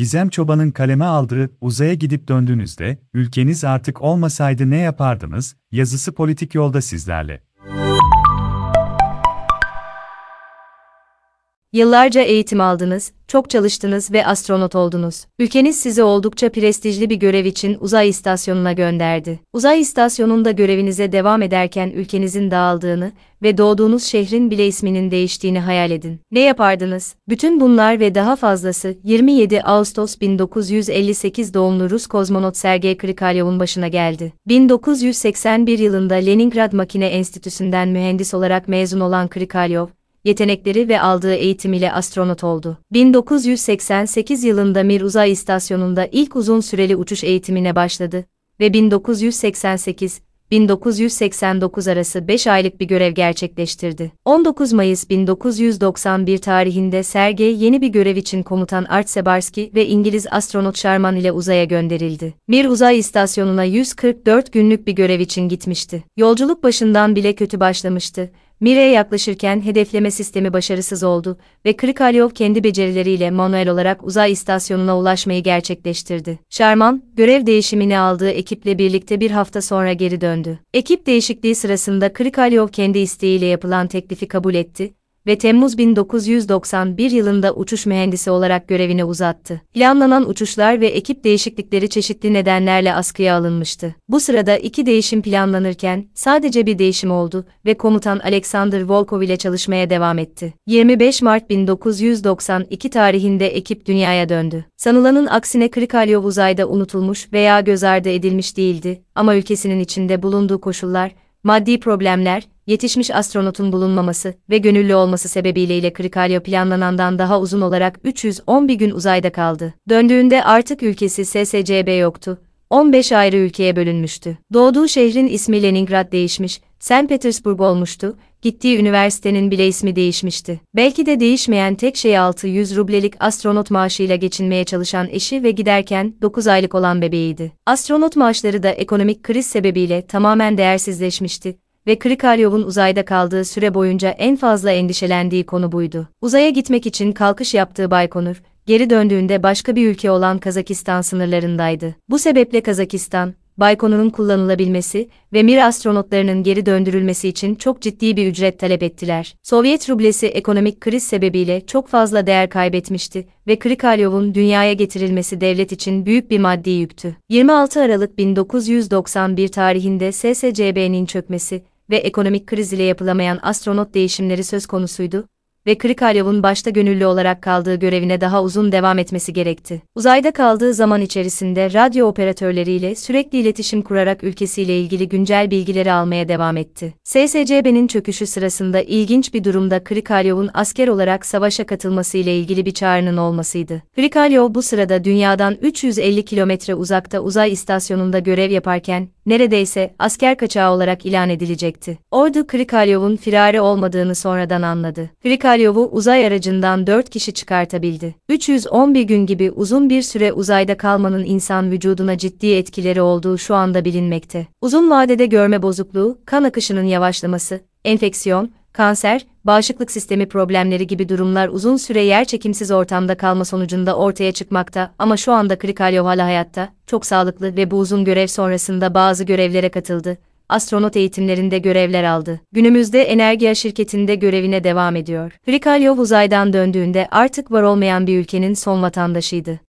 Gizem Çoban'ın kaleme aldığı Uzaya gidip döndüğünüzde, ülkeniz artık olmasaydı ne yapardınız? Yazısı politik yolda sizlerle. Yıllarca eğitim aldınız, çok çalıştınız ve astronot oldunuz. Ülkeniz sizi oldukça prestijli bir görev için uzay istasyonuna gönderdi. Uzay istasyonunda görevinize devam ederken ülkenizin dağıldığını ve doğduğunuz şehrin bile isminin değiştiğini hayal edin. Ne yapardınız? Bütün bunlar ve daha fazlası 27 Ağustos 1958 doğumlu Rus kozmonot Sergey Krikalyov'un başına geldi. 1981 yılında Leningrad Makine Enstitüsü'nden mühendis olarak mezun olan Krikalyov, yetenekleri ve aldığı eğitim ile astronot oldu. 1988 yılında Mir Uzay İstasyonu'nda ilk uzun süreli uçuş eğitimine başladı ve 1988 1989 arası 5 aylık bir görev gerçekleştirdi. 19 Mayıs 1991 tarihinde Sergey yeni bir görev için komutan Art Sebarsky ve İngiliz astronot Sharman ile uzaya gönderildi. Mir uzay istasyonuna 144 günlük bir görev için gitmişti. Yolculuk başından bile kötü başlamıştı Mire'ye yaklaşırken hedefleme sistemi başarısız oldu ve Krikalyov kendi becerileriyle manuel olarak uzay istasyonuna ulaşmayı gerçekleştirdi. Sharman, görev değişimini aldığı ekiple birlikte bir hafta sonra geri döndü. Ekip değişikliği sırasında Krikalyov kendi isteğiyle yapılan teklifi kabul etti ve Temmuz 1991 yılında uçuş mühendisi olarak görevini uzattı. Planlanan uçuşlar ve ekip değişiklikleri çeşitli nedenlerle askıya alınmıştı. Bu sırada iki değişim planlanırken sadece bir değişim oldu ve komutan Alexander Volkov ile çalışmaya devam etti. 25 Mart 1992 tarihinde ekip dünyaya döndü. Sanılanın aksine Krikalyov uzayda unutulmuş veya göz ardı edilmiş değildi ama ülkesinin içinde bulunduğu koşullar, maddi problemler, yetişmiş astronotun bulunmaması ve gönüllü olması sebebiyle ile Krikalya planlanandan daha uzun olarak 311 gün uzayda kaldı. Döndüğünde artık ülkesi SSCB yoktu. 15 ayrı ülkeye bölünmüştü. Doğduğu şehrin ismi Leningrad değişmiş, St. Petersburg olmuştu, gittiği üniversitenin bile ismi değişmişti. Belki de değişmeyen tek şey 600 rublelik astronot maaşıyla geçinmeye çalışan eşi ve giderken 9 aylık olan bebeğiydi. Astronot maaşları da ekonomik kriz sebebiyle tamamen değersizleşmişti ve Krikalyov'un uzayda kaldığı süre boyunca en fazla endişelendiği konu buydu. Uzaya gitmek için kalkış yaptığı Baykonur, geri döndüğünde başka bir ülke olan Kazakistan sınırlarındaydı. Bu sebeple Kazakistan, Baykonur'un kullanılabilmesi ve Mir astronotlarının geri döndürülmesi için çok ciddi bir ücret talep ettiler. Sovyet rublesi ekonomik kriz sebebiyle çok fazla değer kaybetmişti ve Krikalyov'un dünyaya getirilmesi devlet için büyük bir maddi yüktü. 26 Aralık 1991 tarihinde SSCB'nin çökmesi ve ekonomik kriz ile yapılamayan astronot değişimleri söz konusuydu ve Krikalyov'un başta gönüllü olarak kaldığı görevine daha uzun devam etmesi gerekti. Uzayda kaldığı zaman içerisinde radyo operatörleriyle sürekli iletişim kurarak ülkesiyle ilgili güncel bilgileri almaya devam etti. SSCB'nin çöküşü sırasında ilginç bir durumda Krikalyov'un asker olarak savaşa katılması ile ilgili bir çağrının olmasıydı. Krikalyov bu sırada dünyadan 350 kilometre uzakta uzay istasyonunda görev yaparken, neredeyse asker kaçağı olarak ilan edilecekti. Ordu Krikalyov'un firari olmadığını sonradan anladı. Krikalyov'u uzay aracından 4 kişi çıkartabildi. 311 gün gibi uzun bir süre uzayda kalmanın insan vücuduna ciddi etkileri olduğu şu anda bilinmekte. Uzun vadede görme bozukluğu, kan akışının yavaşlaması, enfeksiyon, kanser, bağışıklık sistemi problemleri gibi durumlar uzun süre yer çekimsiz ortamda kalma sonucunda ortaya çıkmakta ama şu anda Krikalyov hala hayatta, çok sağlıklı ve bu uzun görev sonrasında bazı görevlere katıldı. Astronot eğitimlerinde görevler aldı. Günümüzde Energia şirketinde görevine devam ediyor. Krikalyov uzaydan döndüğünde artık var olmayan bir ülkenin son vatandaşıydı.